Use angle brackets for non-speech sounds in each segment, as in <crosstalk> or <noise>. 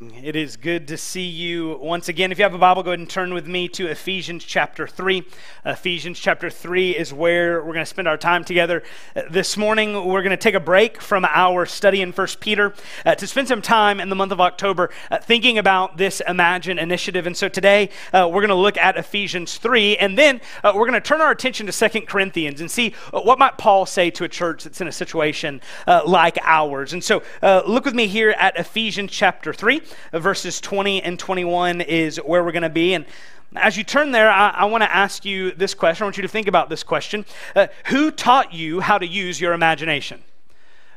It is good to see you once again. If you have a Bible, go ahead and turn with me to Ephesians chapter 3. Ephesians chapter 3 is where we're going to spend our time together. Uh, this morning, we're going to take a break from our study in 1 Peter uh, to spend some time in the month of October uh, thinking about this Imagine initiative. And so today, uh, we're going to look at Ephesians 3, and then uh, we're going to turn our attention to 2 Corinthians and see uh, what might Paul say to a church that's in a situation like ours. And so look with me here at Ephesians chapter 3 verses 20 and 21 is where we're going to be. And as you turn there, I, I want to ask you this question. I want you to think about this question uh, Who taught you how to use your imagination?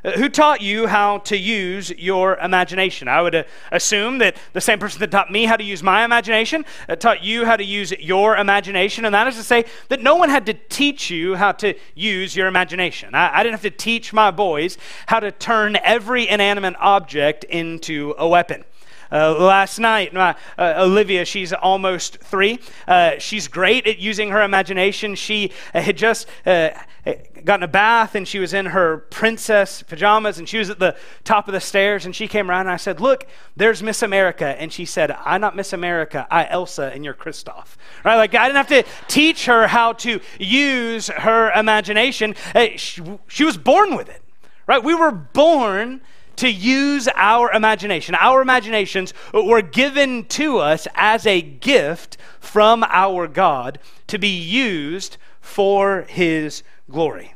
Uh, who taught you how to use your imagination? I would uh, assume that the same person that taught me how to use my imagination uh, taught you how to use your imagination. And that is to say that no one had to teach you how to use your imagination. I, I didn't have to teach my boys how to turn every inanimate object into a weapon. Uh, last night, my, uh, Olivia, she's almost three. Uh, she's great at using her imagination. She uh, had just uh, gotten a bath and she was in her princess pajamas and she was at the top of the stairs and she came around and I said, Look, there's Miss America. And she said, I'm not Miss America, I Elsa and you're Kristoff. Right? Like I didn't have to teach her how to use her imagination. She, she was born with it. Right? We were born to use our imagination. Our imaginations were given to us as a gift from our God to be used for His glory.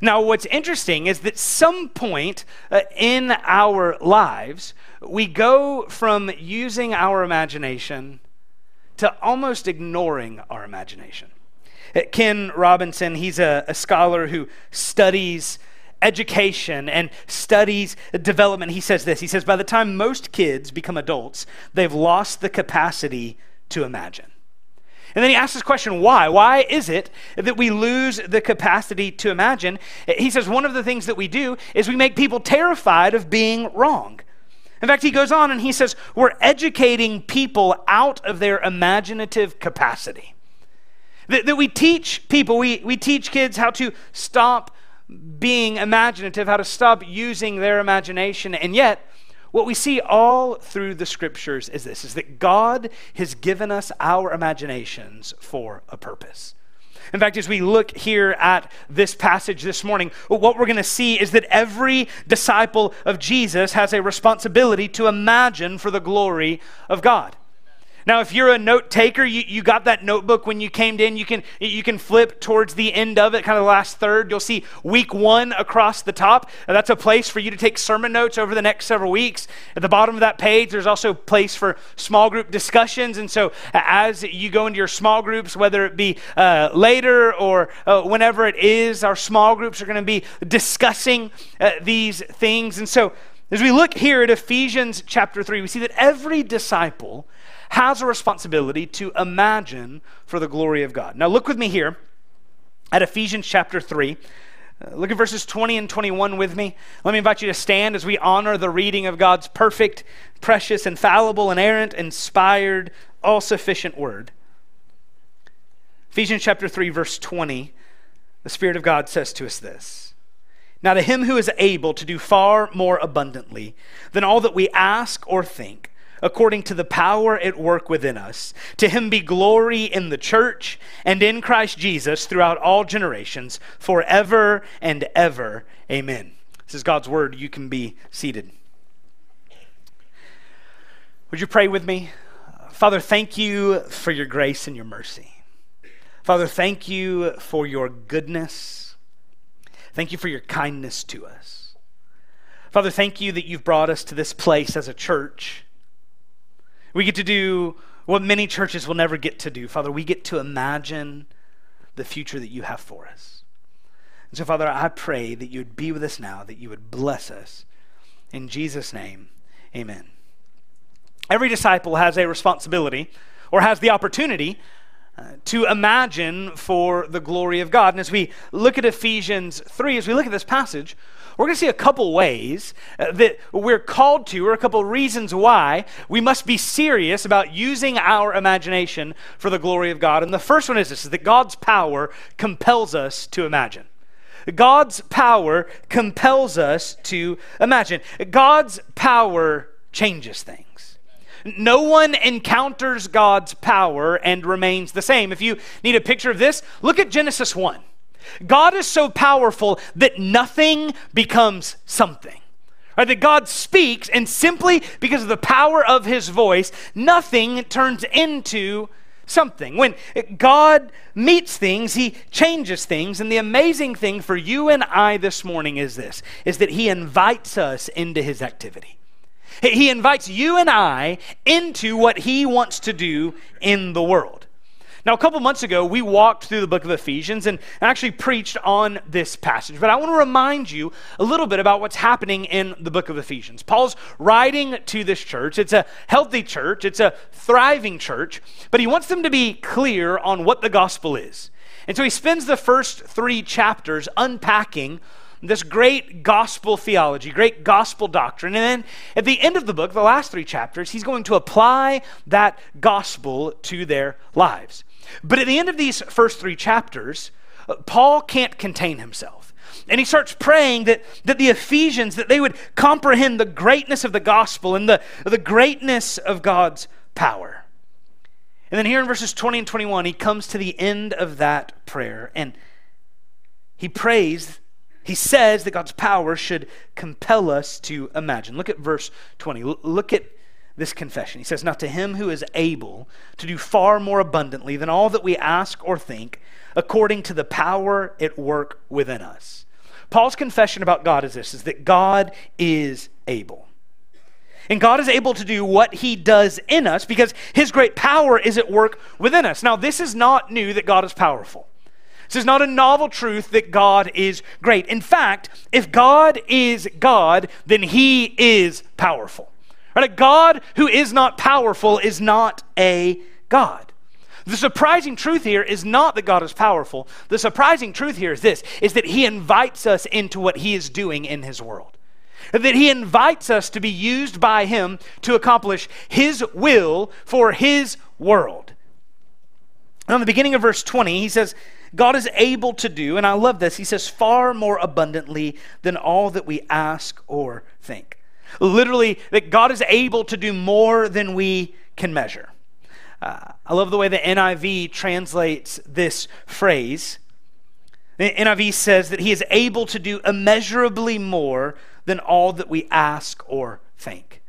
Now, what's interesting is that some point uh, in our lives, we go from using our imagination to almost ignoring our imagination. Uh, Ken Robinson, he's a, a scholar who studies education and studies development, he says this. He says, by the time most kids become adults, they've lost the capacity to imagine. And then he asks this question why? Why is it that we lose the capacity to imagine? He says one of the things that we do is we make people terrified of being wrong. In fact, he goes on and he says, We're educating people out of their imaginative capacity. That, that we teach people, we, we teach kids how to stop being imaginative, how to stop using their imagination. And yet, what we see all through the scriptures is this is that God has given us our imaginations for a purpose. In fact, as we look here at this passage this morning, what we're going to see is that every disciple of Jesus has a responsibility to imagine for the glory of God. Now, if you're a note taker, you, you got that notebook when you came in. You can, you can flip towards the end of it, kind of the last third. You'll see week one across the top. That's a place for you to take sermon notes over the next several weeks. At the bottom of that page, there's also a place for small group discussions. And so, as you go into your small groups, whether it be uh, later or uh, whenever it is, our small groups are going to be discussing uh, these things. And so, as we look here at Ephesians chapter 3, we see that every disciple has a responsibility to imagine for the glory of God. Now, look with me here at Ephesians chapter 3. Uh, look at verses 20 and 21 with me. Let me invite you to stand as we honor the reading of God's perfect, precious, infallible, inerrant, inspired, all sufficient word. Ephesians chapter 3, verse 20, the Spirit of God says to us this Now, to him who is able to do far more abundantly than all that we ask or think, according to the power at work within us. To him be glory in the church and in Christ Jesus throughout all generations, forever and ever. Amen. This is God's word. You can be seated. Would you pray with me? Father, thank you for your grace and your mercy. Father, thank you for your goodness. Thank you for your kindness to us. Father, thank you that you've brought us to this place as a church we get to do what many churches will never get to do. Father, we get to imagine the future that you have for us. And so, Father, I pray that you would be with us now, that you would bless us. In Jesus' name, amen. Every disciple has a responsibility or has the opportunity uh, to imagine for the glory of God. And as we look at Ephesians 3, as we look at this passage, we're going to see a couple ways uh, that we're called to, or a couple reasons why we must be serious about using our imagination for the glory of God. And the first one is this is that God's power compels us to imagine. God's power compels us to imagine. God's power changes things. No one encounters God's power and remains the same. If you need a picture of this, look at Genesis 1. God is so powerful that nothing becomes something. Right, that God speaks, and simply because of the power of his voice, nothing turns into something. When God meets things, he changes things. And the amazing thing for you and I this morning is this is that he invites us into his activity. He invites you and I into what he wants to do in the world. Now, a couple months ago, we walked through the book of Ephesians and actually preached on this passage. But I want to remind you a little bit about what's happening in the book of Ephesians. Paul's writing to this church. It's a healthy church, it's a thriving church, but he wants them to be clear on what the gospel is. And so he spends the first three chapters unpacking this great gospel theology, great gospel doctrine. And then at the end of the book, the last three chapters, he's going to apply that gospel to their lives. But at the end of these first three chapters, uh, Paul can't contain himself. And he starts praying that, that the Ephesians, that they would comprehend the greatness of the gospel and the, the greatness of God's power. And then here in verses 20 and 21, he comes to the end of that prayer and he prays, he says that God's power should compel us to imagine. Look at verse 20. Look at this confession. He says, Now to him who is able to do far more abundantly than all that we ask or think, according to the power at work within us. Paul's confession about God is this is that God is able. And God is able to do what he does in us because his great power is at work within us. Now, this is not new that God is powerful. This is not a novel truth that God is great. In fact, if God is God, then he is powerful. Right? A God who is not powerful is not a God. The surprising truth here is not that God is powerful. The surprising truth here is this is that he invites us into what he is doing in his world. That he invites us to be used by him to accomplish his will for his world. Now, in the beginning of verse 20, he says, God is able to do, and I love this, he says, far more abundantly than all that we ask or think. Literally, that God is able to do more than we can measure. Uh, I love the way the NIV translates this phrase. The NIV says that He is able to do immeasurably more than all that we ask or think.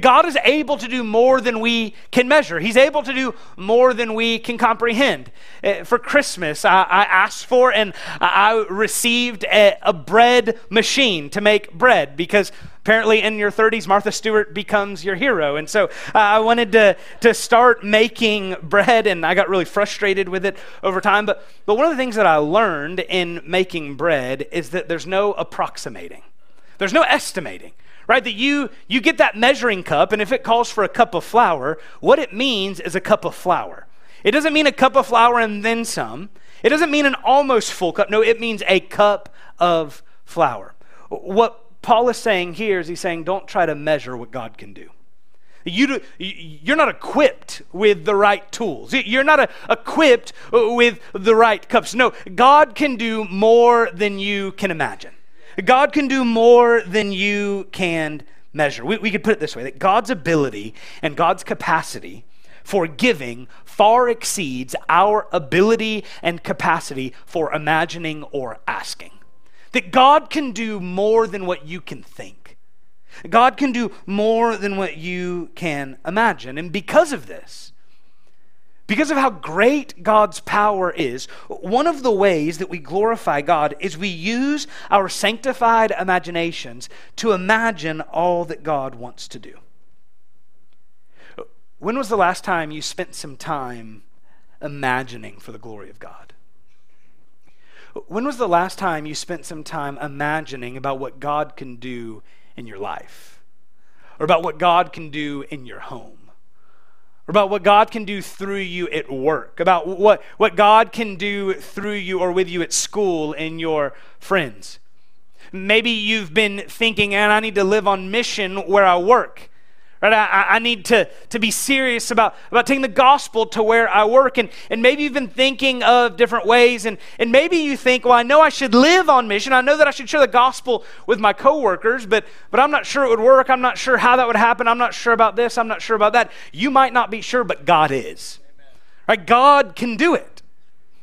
God is able to do more than we can measure. He's able to do more than we can comprehend. Uh, for Christmas, I, asked for and I received a, a, bread machine to make bread because apparently in your 30s, Martha Stewart becomes your hero. And so uh, I wanted to, to start making bread and I got really frustrated with it over time. But, but one of the things that I learned in making bread is that there's no approximating, there's no estimating right that you you get that measuring cup and if it calls for a cup of flour what it means is a cup of flour it doesn't mean a cup of flour and then some it doesn't mean an almost full cup no it means a cup of flour what paul is saying here is he's saying don't try to measure what god can do you do, you're not equipped with the right tools. You're not a, equipped with the right cups. No, God can do more than you can imagine. God can do more than you can measure. We, we could put it this way that God's ability and God's capacity for giving far exceeds our ability and capacity for imagining or asking. That God can do more than what you can think. God can do more than what you can imagine. And because of this, because of how great God's power is, one of the ways that we glorify God is we use our sanctified imaginations to imagine all that God wants to do. When was the last time you spent some time imagining for the glory of God? When was the last time you spent some time imagining about what God can do in your life? Or about what God can do in your home? About what God can do through you at work, about what, what God can do through you or with you at school and your friends. Maybe you've been thinking, and I need to live on mission where I work. Right? I, I need to, to be serious about, about taking the gospel to where I work. And, and maybe you've been thinking of different ways. And, and maybe you think, well, I know I should live on mission. I know that I should share the gospel with my coworkers, but, but I'm not sure it would work. I'm not sure how that would happen. I'm not sure about this. I'm not sure about that. You might not be sure, but God is. Right? God can do it.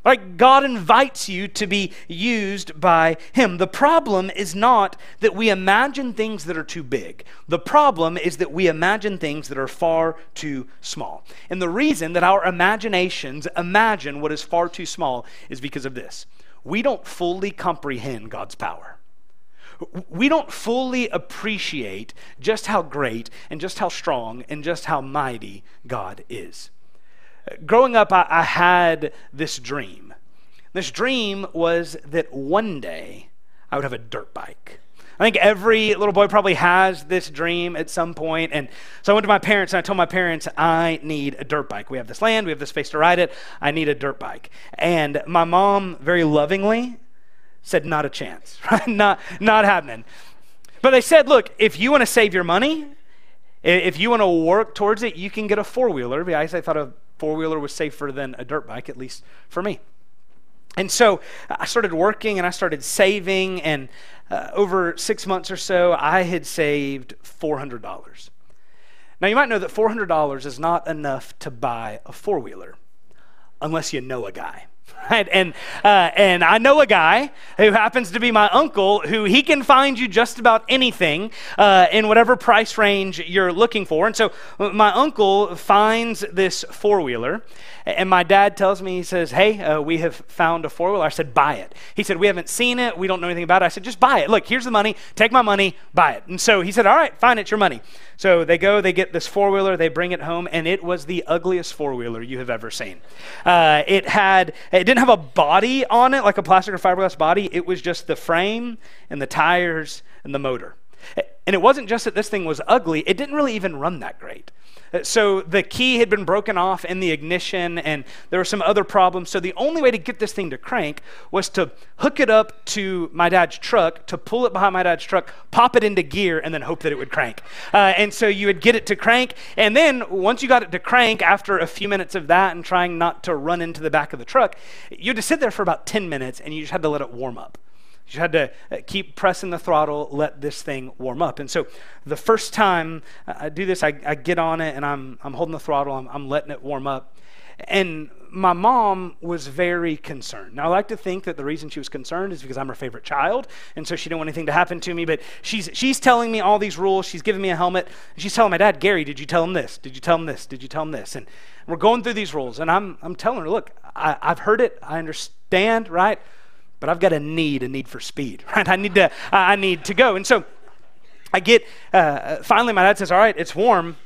Like God invites you to be used by Him. The problem is not that we imagine things that are too big. The problem is that we imagine things that are far too small. And the reason that our imaginations imagine what is far too small is because of this we don't fully comprehend God's power. We don't fully appreciate just how great and just how strong and just how mighty God is growing up, I, I had this dream. This dream was that one day I would have a dirt bike. I think every little boy probably has this dream at some point. And so I went to my parents and I told my parents, I need a dirt bike. We have this land, we have this space to ride it. I need a dirt bike. And my mom very lovingly said, Not a chance, <laughs> not, not happening. But they said, Look, if you want to save your money, if you want to work towards it, you can get a four wheeler. I thought a four wheeler was safer than a dirt bike, at least for me. And so I started working and I started saving, and uh, over six months or so, I had saved $400. Now, you might know that $400 is not enough to buy a four wheeler unless you know a guy <laughs> right? And uh, and I know a guy who happens to be my uncle who he can find you just about anything uh, in whatever price range you're looking for. And so my uncle finds this four wheeler, and my dad tells me he says, "Hey, uh, we have found a four wheeler." I said, "Buy it." He said, "We haven't seen it. We don't know anything about it." I said, "Just buy it. Look, here's the money. Take my money. Buy it." And so he said, "All right, fine. It's your money." So they go, they get this four wheeler, they bring it home, and it was the ugliest four wheeler you have ever seen. Uh, it had, it didn't have a body on it, like a plastic or fiberglass body. It was just the frame and the tires and the motor. And it wasn't just that this thing was ugly, it didn't really even run that great. Uh, so the key had been broken off in the ignition, and there were some other problems. So the only way to get this thing to crank was to hook it up to my dad's truck, to pull it behind my dad's truck, pop it into gear, and then hope that it would crank. Uh, and so you would get it to crank, and then once you got it to crank, after a few minutes of that and trying not to run into the back of the truck, you had to sit there for about 10 minutes, and you just had to let it warm up. You had to uh, keep pressing the throttle, let this thing warm up. And so the first time I do this, I, I get on it and I'm, I'm holding the throttle, I'm, I'm letting it warm up. And my mom was very concerned. Now, I like to think that the reason she was concerned is because I'm her favorite child, and so she didn't want anything to happen to me. But she's, she's telling me all these rules. She's giving me a helmet. She's telling my dad, Gary, did you tell him this? Did you tell him this? Did you tell him this? And we're going through these rules, and I'm, I'm telling her, look, I, I've heard it. I understand, right? But I've got a need, a need for speed, <laughs> right? I need to, I need to go. And so I get, uh, finally my dad says, all right, it's warm.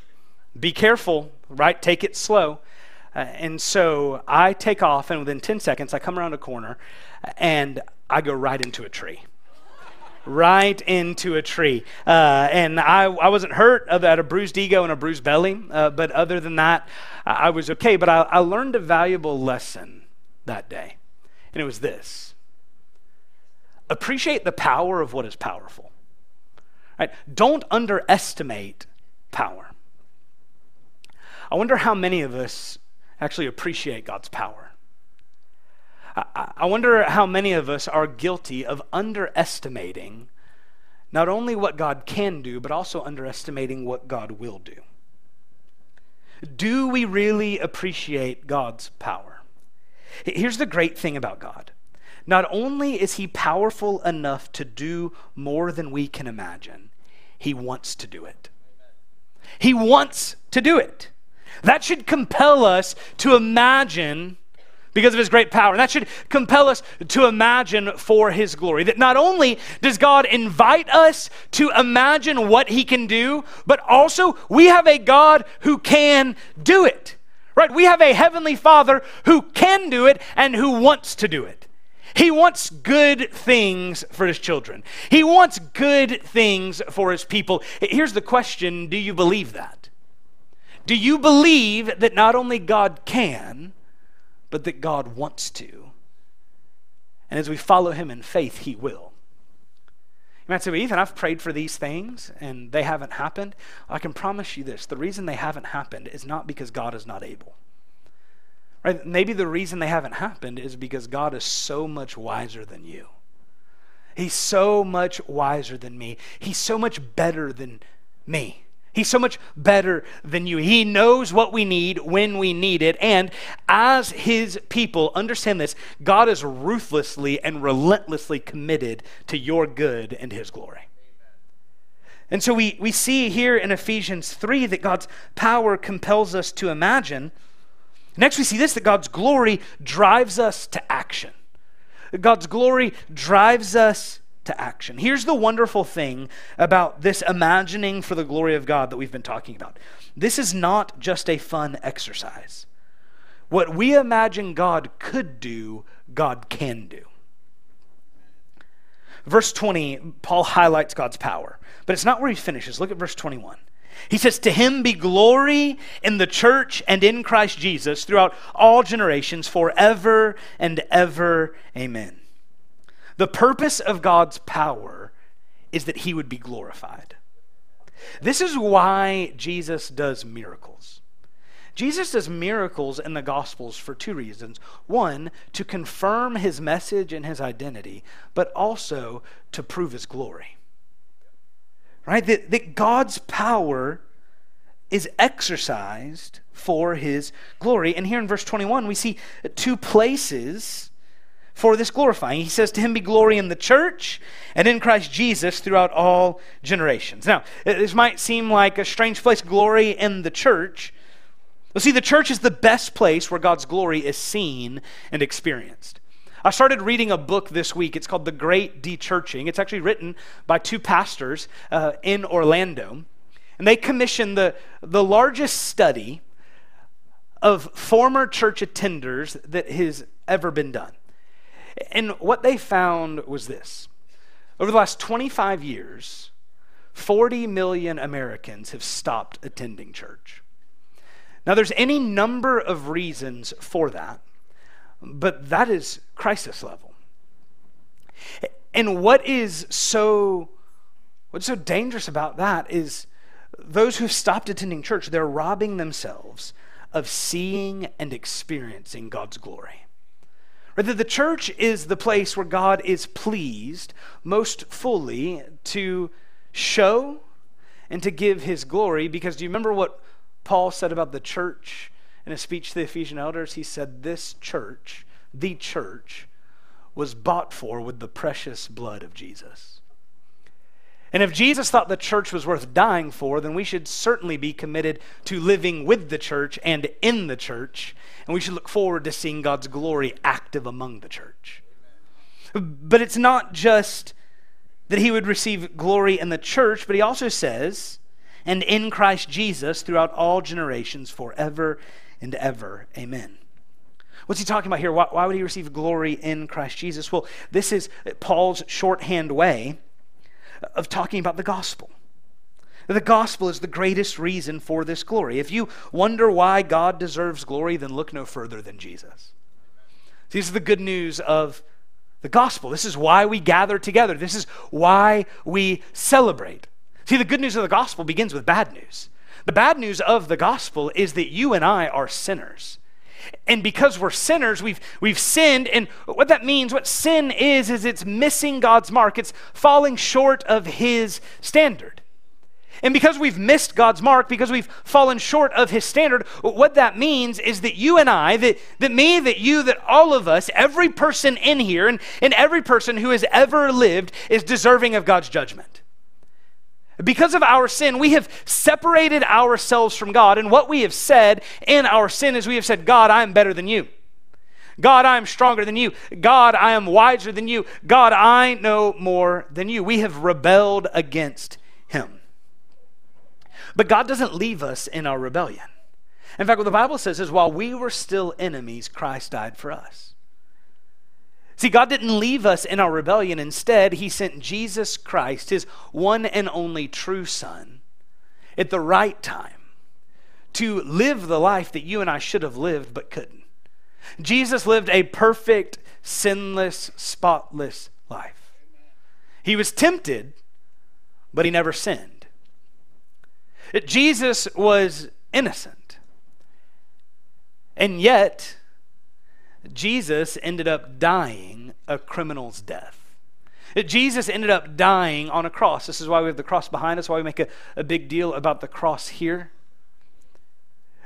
Be careful, right? Take it slow. Uh, and so I take off, and within 10 seconds, I come around a corner and I go right into a tree. right into a tree. Uh, and I, I wasn't hurt. I had a bruised ego and a bruised belly. Uh, but other than that, I was okay. But I, I learned a valuable lesson that day. And it was this appreciate the power of what is powerful. Right? Don't underestimate power. I wonder how many of us actually appreciate God's power. I, I wonder how many of us are guilty of underestimating not only what God can do, but also underestimating what God will do. Do we really appreciate God's power? Here's the great thing about God not only is he powerful enough to do more than we can imagine, he wants to do it. He wants to do it. That should compel us to imagine because of his great power. And that should compel us to imagine for his glory. That not only does God invite us to imagine what he can do, but also we have a God who can do it. Right? We have a heavenly Father who can do it and who wants to do it. He wants good things for his children. He wants good things for his people. Here's the question Do you believe that? Do you believe that not only God can, but that God wants to? And as we follow him in faith, he will. You might say, well, Ethan, I've prayed for these things and they haven't happened. I can promise you this the reason they haven't happened is not because God is not able. Right? Maybe the reason they haven't happened is because God is so much wiser than you. He's so much wiser than me. He's so much better than me. He's so much better than you. He knows what we need when we need it. And as His people, understand this God is ruthlessly and relentlessly committed to your good and His glory. And so we, we see here in Ephesians 3 that God's power compels us to imagine. Next, we see this that God's glory drives us to action. God's glory drives us to action. Here's the wonderful thing about this imagining for the glory of God that we've been talking about this is not just a fun exercise. What we imagine God could do, God can do. Verse 20, Paul highlights God's power, but it's not where he finishes. Look at verse 21. He says, To him be glory in the church and in Christ Jesus throughout all generations, forever and ever. Amen. The purpose of God's power is that he would be glorified. This is why Jesus does miracles. Jesus does miracles in the Gospels for two reasons. One, to confirm his message and his identity, but also to prove his glory. Right? That, that God's power is exercised for his glory. And here in verse 21, we see two places for this glorifying. He says, To him be glory in the church and in Christ Jesus throughout all generations. Now, this might seem like a strange place, glory in the church. But see, the church is the best place where God's glory is seen and experienced. I started reading a book this week. It's called The Great Dechurching. It's actually written by two pastors uh, in Orlando. And they commissioned the, the largest study of former church attenders that has ever been done. And what they found was this over the last 25 years, 40 million Americans have stopped attending church. Now, there's any number of reasons for that, but that is crisis level. And what is so what's so dangerous about that is those who've stopped attending church, they're robbing themselves of seeing and experiencing God's glory. Right? That the church is the place where God is pleased most fully to show and to give his glory. Because do you remember what Paul said about the church in a speech to the Ephesian elders? He said, This church, the church, was bought for with the precious blood of Jesus. And if Jesus thought the church was worth dying for, then we should certainly be committed to living with the church and in the church. And we should look forward to seeing God's glory active among the church. But it's not just that he would receive glory in the church, but he also says, and in Christ Jesus throughout all generations, forever and ever. Amen. What's he talking about here? Why, why would he receive glory in Christ Jesus? Well, this is Paul's shorthand way of talking about the gospel. The gospel is the greatest reason for this glory. If you wonder why God deserves glory, then look no further than Jesus. This is the good news of the gospel. This is why we gather together. This is why we celebrate. See, the good news of the gospel begins with bad news. The bad news of the gospel is that you and I are sinners. And because we're sinners, we've, we've sinned. And what that means, what sin is, is it's missing God's mark, it's falling short of His standard. And because we've missed God's mark, because we've fallen short of His standard, what that means is that you and I, that, that me, that you, that all of us, every person in here, and, and every person who has ever lived is deserving of God's judgment. Because of our sin, we have separated ourselves from God. And what we have said in our sin is we have said, God, I am better than you. God, I am stronger than you. God, I am wiser than you. God, I know more than you. We have rebelled against Him. But God doesn't leave us in our rebellion. In fact, what the Bible says is while we were still enemies, Christ died for us. See, God didn't leave us in our rebellion. Instead, He sent Jesus Christ, His one and only true Son, at the right time to live the life that you and I should have lived but couldn't. Jesus lived a perfect, sinless, spotless life. He was tempted, but he never sinned. Jesus was innocent. And yet, Jesus ended up dying a criminal's death. Jesus ended up dying on a cross. This is why we have the cross behind us, why we make a, a big deal about the cross here.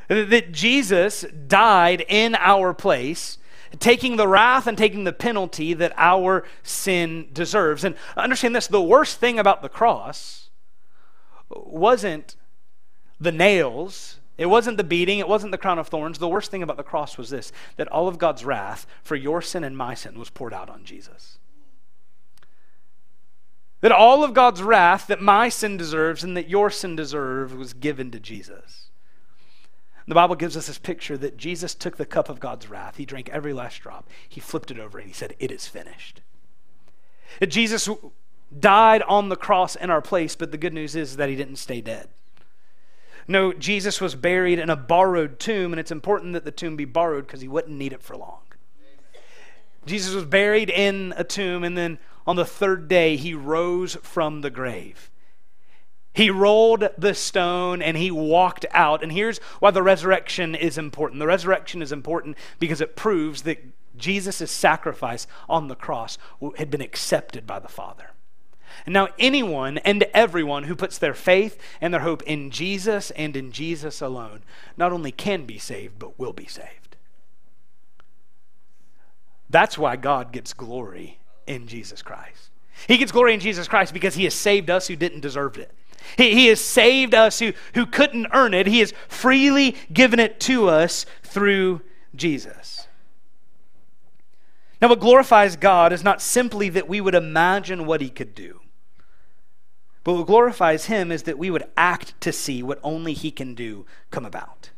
That Jesus died in our place, taking the wrath and taking the penalty that our sin deserves. And understand this the worst thing about the cross wasn't the nails, it wasn't the beating, it wasn't the crown of thorns. The worst thing about the cross was this that all of God's wrath for your sin and my sin was poured out on Jesus. That all of God's wrath that my sin deserves and that your sin deserves was given to Jesus. The Bible gives us this picture that Jesus took the cup of God's wrath. He drank every last drop. He flipped it over and he said, It is finished. That Jesus died on the cross in our place, but the good news is that he didn't stay dead. No, Jesus was buried in a borrowed tomb, and it's important that the tomb be borrowed because he wouldn't need it for long. Jesus was buried in a tomb, and then on the third day, he rose from the grave. He rolled the stone and he walked out. And here's why the resurrection is important. The resurrection is important because it proves that Jesus' sacrifice on the cross had been accepted by the Father. And now, anyone and everyone who puts their faith and their hope in Jesus and in Jesus alone not only can be saved, but will be saved. That's why God gets glory in Jesus Christ. He gets glory in Jesus Christ because he has saved us who didn't deserve it. He, he has saved us who, who couldn't earn it. He has freely given it to us through Jesus. Now, what glorifies God is not simply that we would imagine what he could do, but what glorifies him is that we would act to see what only he can do come about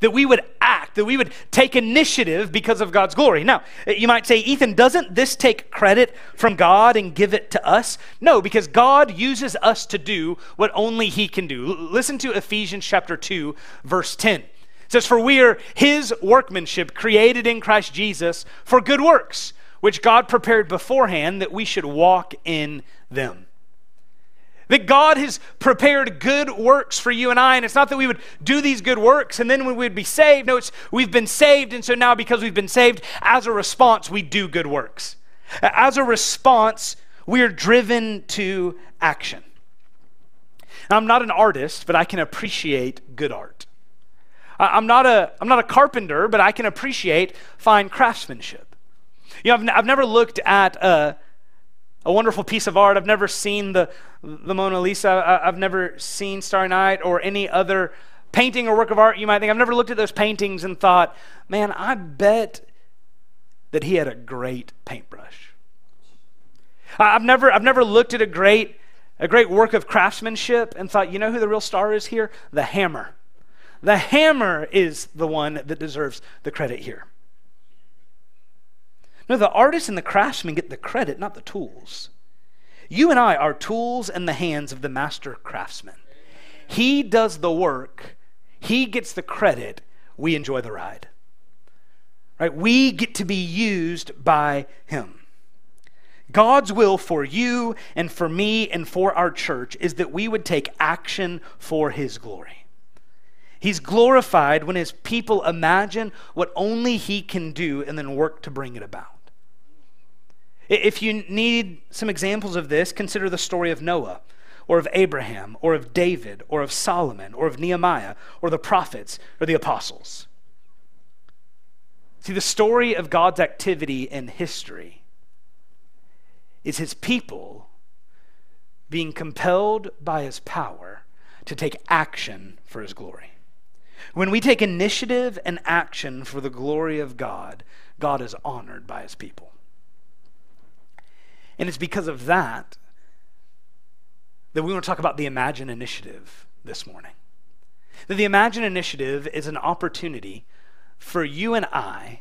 that we would act, that we would take initiative because of God's glory. Now, you might say, Ethan, doesn't this take credit from God and give it to us? No, because God uses us to do what only He can do. L- listen to Ephesians chapter 2, verse 10. It says, For we are His workmanship, created in Christ Jesus for good works, which God prepared beforehand that we should walk in them. That God has prepared good works for you and I. And it's not that we would do these good works and then we would be saved. No, it's we've been saved. And so now, because we've been saved, as a response, we do good works. As a response, we are driven to action. Now, I'm not an artist, but I can appreciate good art. I'm not a, I'm not a carpenter, but I can appreciate fine craftsmanship. You know, I've, n- I've never looked at a, a wonderful piece of art. I've never seen the, the Mona Lisa. I've never seen Starry Night or any other painting or work of art you might think. I've never looked at those paintings and thought, man, I bet that he had a great paintbrush. I've never, I've never looked at a great, a great work of craftsmanship and thought, you know who the real star is here? The hammer. The hammer is the one that deserves the credit here. No, the artist and the craftsman get the credit, not the tools. You and I are tools in the hands of the master craftsman. He does the work, he gets the credit, we enjoy the ride. Right? We get to be used by him. God's will for you and for me and for our church is that we would take action for his glory. He's glorified when his people imagine what only he can do and then work to bring it about. If you need some examples of this, consider the story of Noah, or of Abraham, or of David, or of Solomon, or of Nehemiah, or the prophets, or the apostles. See, the story of God's activity in history is his people being compelled by his power to take action for his glory. When we take initiative and action for the glory of God, God is honored by his people. And it's because of that that we want to talk about the Imagine Initiative this morning. That the Imagine Initiative is an opportunity for you and I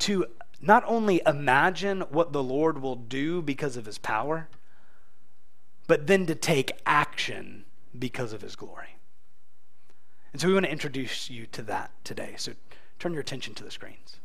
to not only imagine what the Lord will do because of his power, but then to take action because of his glory. And so we want to introduce you to that today. So turn your attention to the screens.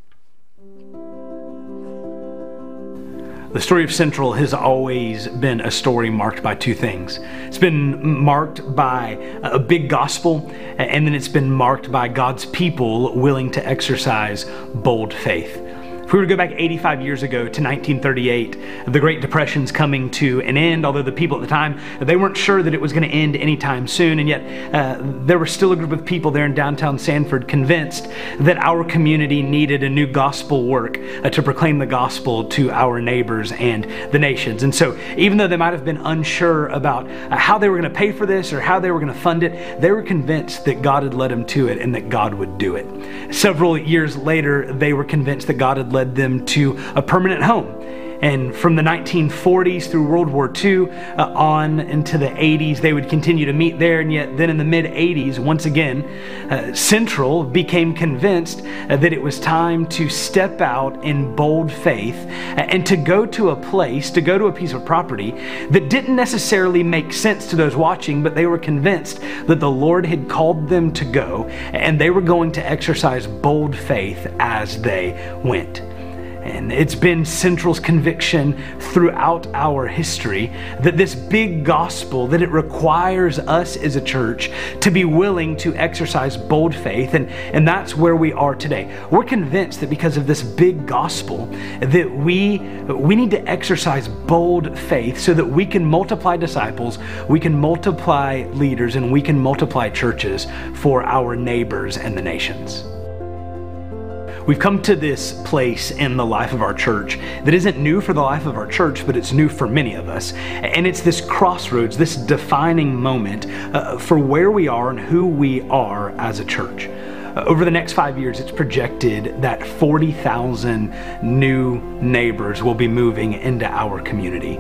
The story of Central has always been a story marked by two things. It's been marked by a big gospel, and then it's been marked by God's people willing to exercise bold faith. If we were to go back 85 years ago to 1938, the Great Depression's coming to an end, although the people at the time, they weren't sure that it was going to end anytime soon, and yet uh, there was still a group of people there in downtown Sanford convinced that our community needed a new gospel work uh, to proclaim the gospel to our neighbors and the nations. And so, even though they might have been unsure about uh, how they were going to pay for this or how they were going to fund it, they were convinced that God had led them to it and that God would do it. Several years later, they were convinced that God had led them to a permanent home. And from the 1940s through World War II uh, on into the 80s, they would continue to meet there. And yet, then in the mid 80s, once again, uh, Central became convinced uh, that it was time to step out in bold faith uh, and to go to a place, to go to a piece of property that didn't necessarily make sense to those watching, but they were convinced that the Lord had called them to go and they were going to exercise bold faith as they went. And it's been Central's conviction throughout our history that this big gospel, that it requires us as a church to be willing to exercise bold faith. And, and that's where we are today. We're convinced that because of this big gospel, that we, we need to exercise bold faith so that we can multiply disciples, we can multiply leaders, and we can multiply churches for our neighbors and the nations. We've come to this place in the life of our church that isn't new for the life of our church, but it's new for many of us. And it's this crossroads, this defining moment uh, for where we are and who we are as a church. Uh, over the next five years, it's projected that 40,000 new neighbors will be moving into our community.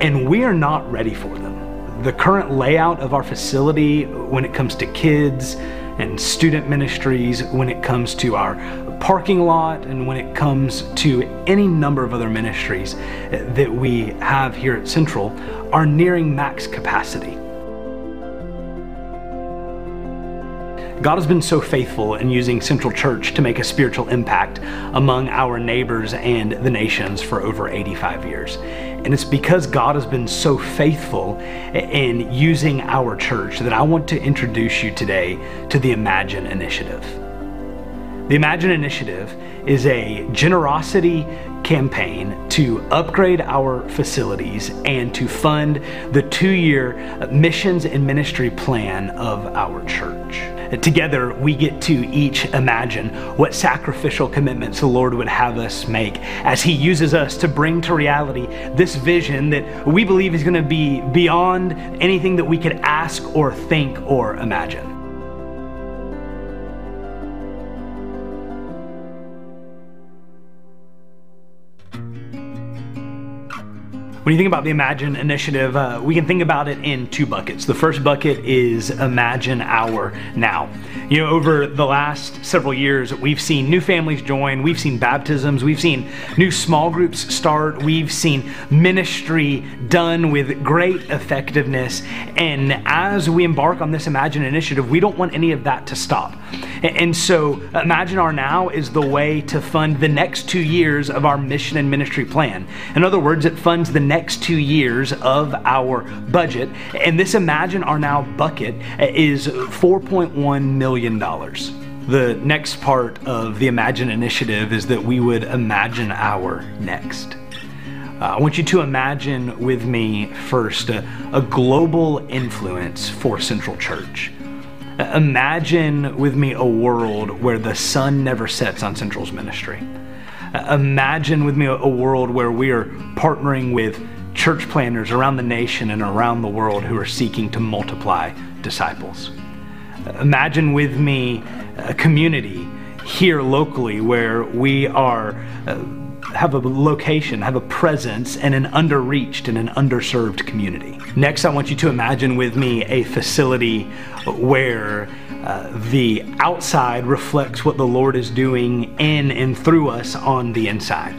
And we are not ready for them. The current layout of our facility, when it comes to kids, and student ministries, when it comes to our parking lot and when it comes to any number of other ministries that we have here at Central are nearing max capacity. God has been so faithful in using Central Church to make a spiritual impact among our neighbors and the nations for over 85 years. And it's because God has been so faithful in using our church that I want to introduce you today to the Imagine Initiative. The Imagine Initiative is a generosity campaign to upgrade our facilities and to fund the two year missions and ministry plan of our church. Together, we get to each imagine what sacrificial commitments the Lord would have us make as He uses us to bring to reality this vision that we believe is going to be beyond anything that we could ask or think or imagine. When you think about the Imagine initiative, uh, we can think about it in two buckets. The first bucket is Imagine Our Now. You know, over the last several years, we've seen new families join, we've seen baptisms, we've seen new small groups start, we've seen ministry done with great effectiveness. And as we embark on this Imagine initiative, we don't want any of that to stop. And so, Imagine Our Now is the way to fund the next two years of our mission and ministry plan. In other words, it funds the next two years of our budget. And this Imagine Our Now bucket is $4.1 million. The next part of the Imagine initiative is that we would imagine our next. Uh, I want you to imagine with me first a, a global influence for Central Church. Uh, imagine with me a world where the sun never sets on Central's ministry imagine with me a, world where we are partnering with church planters around the nation and around the world who are seeking to multiply disciples. Imagine with me a community here locally where we are. Uh, have a location, have a presence in an underreached and an underserved community. Next, I want you to imagine with me a facility where uh, the outside reflects what the Lord is doing in and through us on the inside.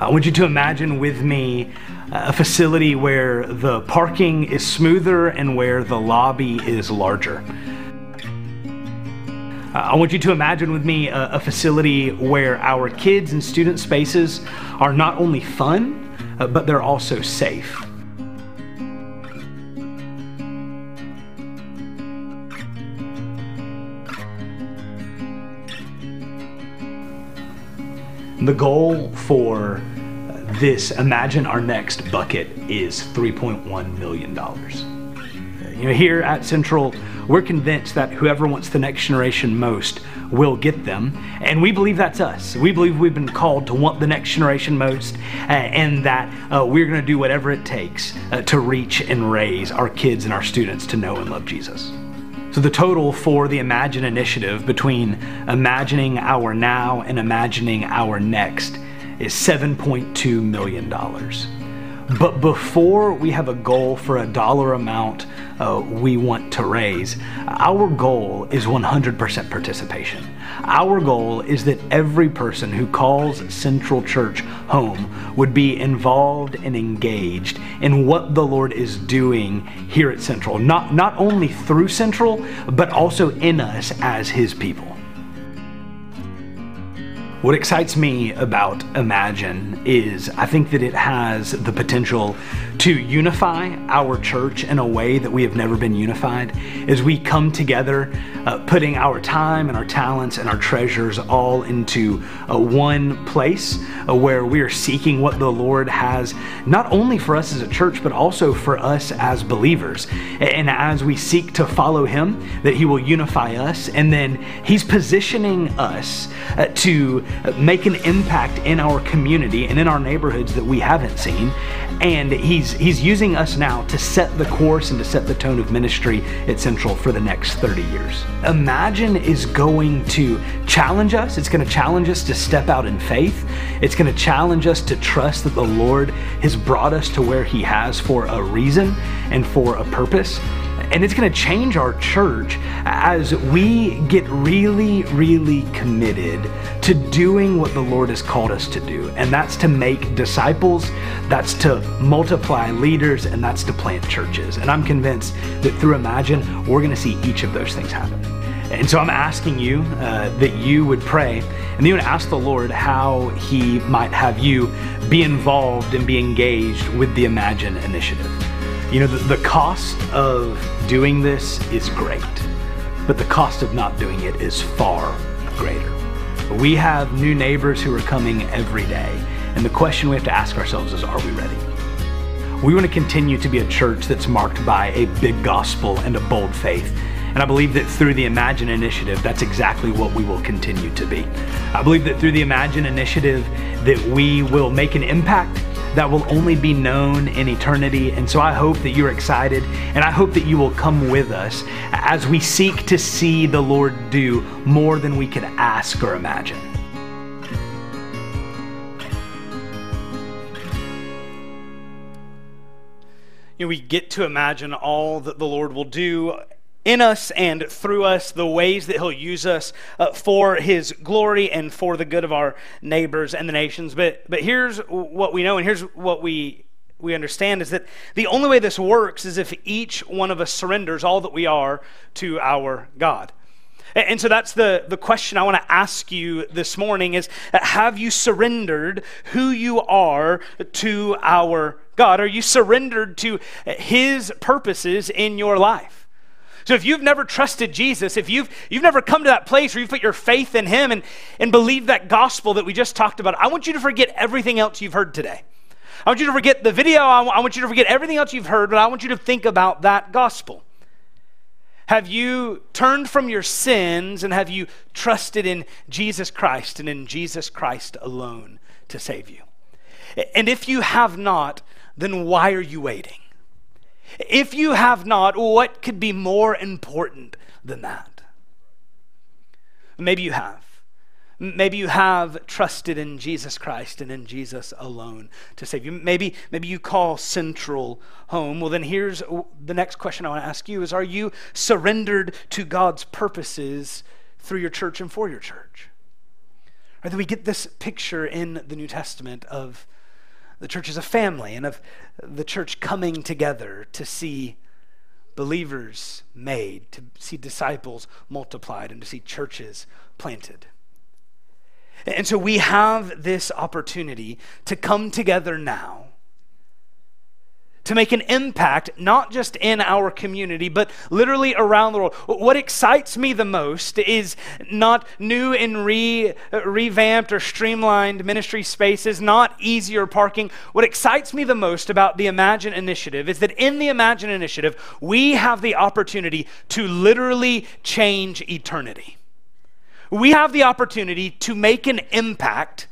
I want you to imagine with me a facility where the parking is smoother and where the lobby is larger. I want you to imagine with me a, a facility where our kids and student spaces are not only fun, uh, but they're also safe. The goal for this Imagine Our Next bucket is $3.1 million. You know, here at Central, we're convinced that whoever wants the next generation most will get them. And we believe that's us. We believe we've been called to want the next generation most uh, and that uh, we're going to do whatever it takes uh, to reach and raise our kids and our students to know and love Jesus. So, the total for the Imagine initiative between imagining our now and imagining our next is $7.2 million. But before we have a goal for a dollar amount uh, we want to raise, our goal is 100% participation. Our goal is that every person who calls Central Church home would be involved and engaged in what the Lord is doing here at Central, not, not only through Central, but also in us as His people. What excites me about Imagine is I think that it has the potential to unify our church in a way that we have never been unified as we come together, uh, putting our time and our talents and our treasures all into uh, one place uh, where we are seeking what the Lord has not only for us as a church, but also for us as believers. And as we seek to follow Him, that He will unify us, and then He's positioning us uh, to make an impact in our community and in our neighborhoods that we haven't seen. And He's He's using us now to set the course and to set the tone of ministry at Central for the next 30 years. Imagine is going to challenge us. It's going to challenge us to step out in faith. It's going to challenge us to trust that the Lord has brought us to where He has for a reason and for a purpose. And it's going to change our church as we get really, really committed to doing what the Lord has called us to do. And that's to make disciples, that's to multiply leaders, and that's to plant churches. And I'm convinced that through Imagine, we're going to see each of those things happen. And so I'm asking you uh, that you would pray and you would ask the Lord how He might have you be involved and be engaged with the Imagine initiative. You know, the, the cost of doing this is great, but the cost of not doing it is far greater. We have new neighbors who are coming every day, and the question we have to ask ourselves is are we ready? We want to continue to be a church that's marked by a big gospel and a bold faith. And I believe that through the Imagine Initiative, that's exactly what we will continue to be. I believe that through the Imagine Initiative, that we will make an impact that will only be known in eternity. And so I hope that you're excited and I hope that you will come with us as we seek to see the Lord do more than we could ask or imagine. You know, we get to imagine all that the Lord will do in us and through us, the ways that He'll use us uh, for His glory and for the good of our neighbors and the nations. But, but here's what we know, and here's what we, we understand is that the only way this works is if each one of us surrenders all that we are to our God. And so that's the, the question I want to ask you this morning is have you surrendered who you are to our God? Are you surrendered to his purposes in your life? So if you've never trusted Jesus, if you've, you've never come to that place where you've put your faith in Him and, and believe that gospel that we just talked about, I want you to forget everything else you've heard today. I want you to forget the video. I want you to forget everything else you've heard, but I want you to think about that gospel. Have you turned from your sins and have you trusted in Jesus Christ and in Jesus Christ alone to save you? And if you have not, then why are you waiting? If you have not, what could be more important than that? Maybe you have. Maybe you have trusted in Jesus Christ and in Jesus alone to save you. Maybe, maybe you call Central home. Well, then here's the next question I want to ask you is are you surrendered to God's purposes through your church and for your church? Or that we get this picture in the New Testament of the church as a family and of the church coming together to see believers made, to see disciples multiplied, and to see churches planted. And so we have this opportunity to come together now to make an impact, not just in our community, but literally around the world. What excites me the most is not new and re, revamped or streamlined ministry spaces, not easier parking. What excites me the most about the Imagine Initiative is that in the Imagine Initiative, we have the opportunity to literally change eternity. We have the opportunity to make an impact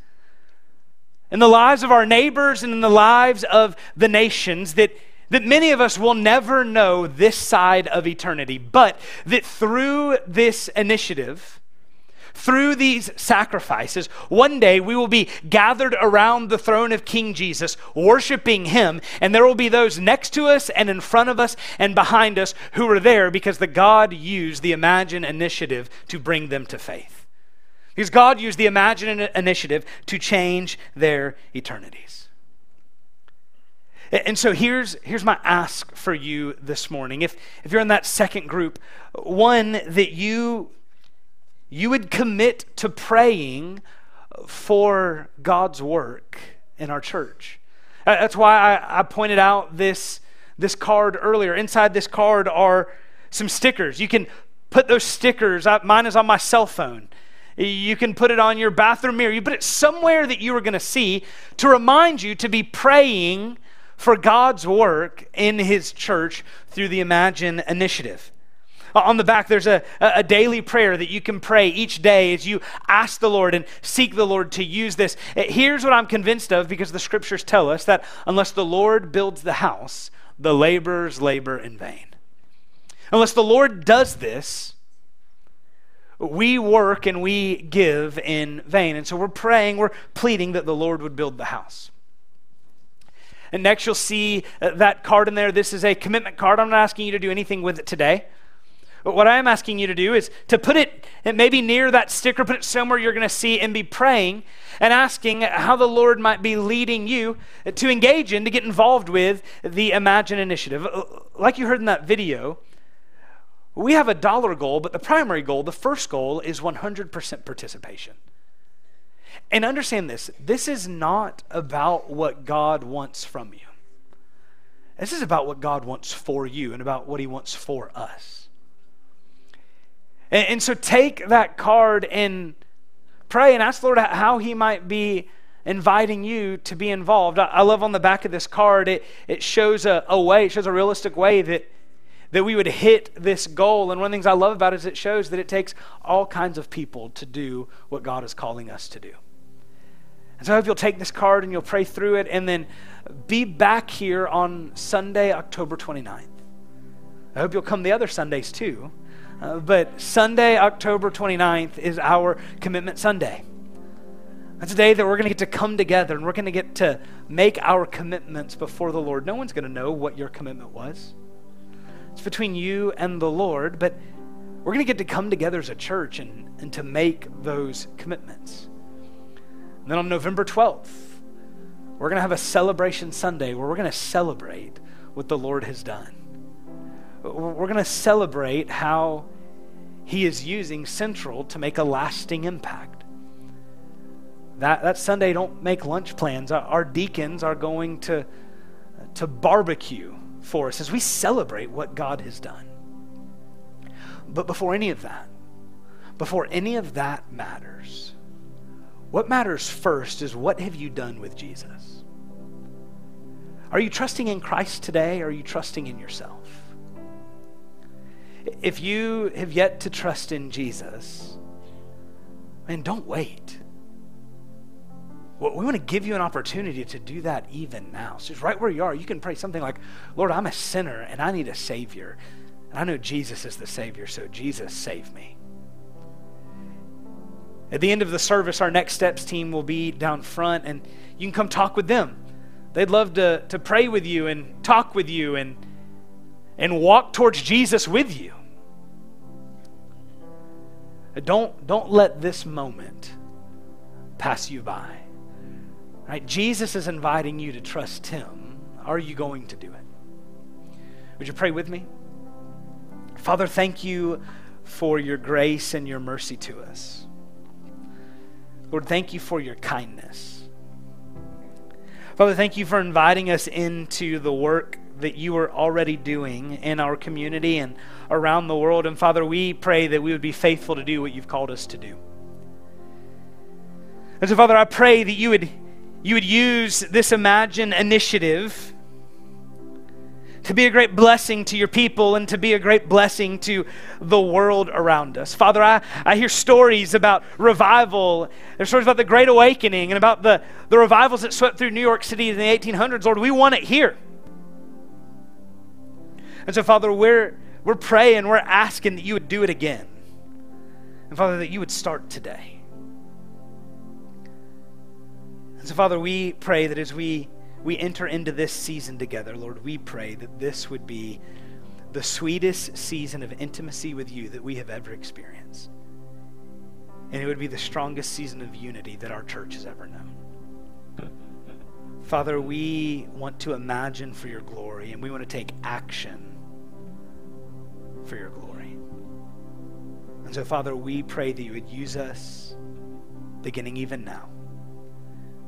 in the lives of our neighbors and in the lives of the nations that, that many of us will never know this side of eternity, but that through this initiative, through these sacrifices, one day we will be gathered around the throne of King Jesus, worshiping Him, and there will be those next to us and in front of us and behind us who are there because the God used the Imagine initiative to bring them to faith. Because God used the Imagine initiative to change their eternities. And so here's, here's my ask for you this morning. If, if you're in that second group, one, that you, you would commit to praying for God's work in our church. That's why I, I pointed out this, this card earlier. Inside this card are some stickers. You can put those stickers, mine is on my cell phone. You can put it on your bathroom mirror. You put it somewhere that you are going to see to remind you to be praying for God's work in His church through the Imagine initiative. On the back, there's a, a daily prayer that you can pray each day as you ask the Lord and seek the Lord to use this. Eh, here's what I'm convinced of because the scriptures tell us that unless the Lord builds the house, the laborers labor in vain. Unless the Lord does this, we work and we give in vain. And so we're praying, we're pleading that the Lord would build the house. And next, you'll see uh, that card in there. This is a commitment card. I'm not asking you to do anything with it today. But what I am asking you to do is to put it maybe near that sticker, put it somewhere you're going to see, and be praying and asking how the Lord might be leading you to engage in, to get involved with the Imagine Initiative. Uh, like you heard in that video, we have a dollar goal, but the primary goal, the first goal, is 100% participation. And understand this this is not about what God wants from you. This is about what God wants for you and about what He wants for us. And, and so take that card and pray and ask the Lord how He might be inviting you to be involved. I, I love on the back of this card, it, it shows a, a way, it shows a realistic way that that we would hit this goal. And one of the things I love about it is it shows that it takes all kinds of people to do what God is calling us to do. And so I hope you'll take this card and you'll pray through it and then be back here on Sunday, October 29th. I hope you'll come the other Sundays too. Uh, but Sunday, October 29th is our Commitment Sunday. That's a day that we're going to get to come together and we're going to get to make our commitments before the Lord. No one's going to know what your commitment was. It's between you and the Lord, but we're going to get to come together as a church and, and to make those commitments. And then on November 12th, we're going to have a celebration Sunday where we're going to celebrate what the Lord has done. We're going to celebrate how He is using Central to make a lasting impact. That, that Sunday, don't make lunch plans. Our, our deacons are going to, to barbecue for us as we celebrate what God has done. But before any of that, before any of that matters, what matters first is what have you done with Jesus? Are you trusting in Christ today or are you trusting in yourself? If you have yet to trust in Jesus, man, don't wait. Well, we want to give you an opportunity to do that even now. So, right where you are, you can pray something like, Lord, I'm a sinner and I need a Savior. And I know Jesus is the Savior, so Jesus, save me. At the end of the service, our next steps team will be down front, and you can come talk with them. They'd love to, to pray with you and talk with you and, and walk towards Jesus with you. Don't, don't let this moment pass you by. Right? Jesus is inviting you to trust him. Are you going to do it? Would you pray with me? Father, thank you for your grace and your mercy to us. Lord, thank you for your kindness. Father, thank you for inviting us into the work that you are already doing in our community and around the world. And Father, we pray that we would be faithful to do what you've called us to do. And so, Father, I pray that you would, you would use this Imagine initiative to be a great blessing to your people and to be a great blessing to the world around us. Father, I, I hear stories about revival. There's stories about the Great Awakening and about the, the revivals that swept through New York City in the 1800s. Lord, we want it here. And so, Father, we're, we're praying, we're asking that you would do it again. And, Father, that you would start today. And so, Father, we pray that as we, we enter into this season together, Lord, we pray that this would be the sweetest season of intimacy with you that we have ever experienced. And it would be the strongest season of unity that our church has ever known. Father, we want to imagine for your glory and we want to take action for your glory. And so, Father, we pray that you would use us beginning even now.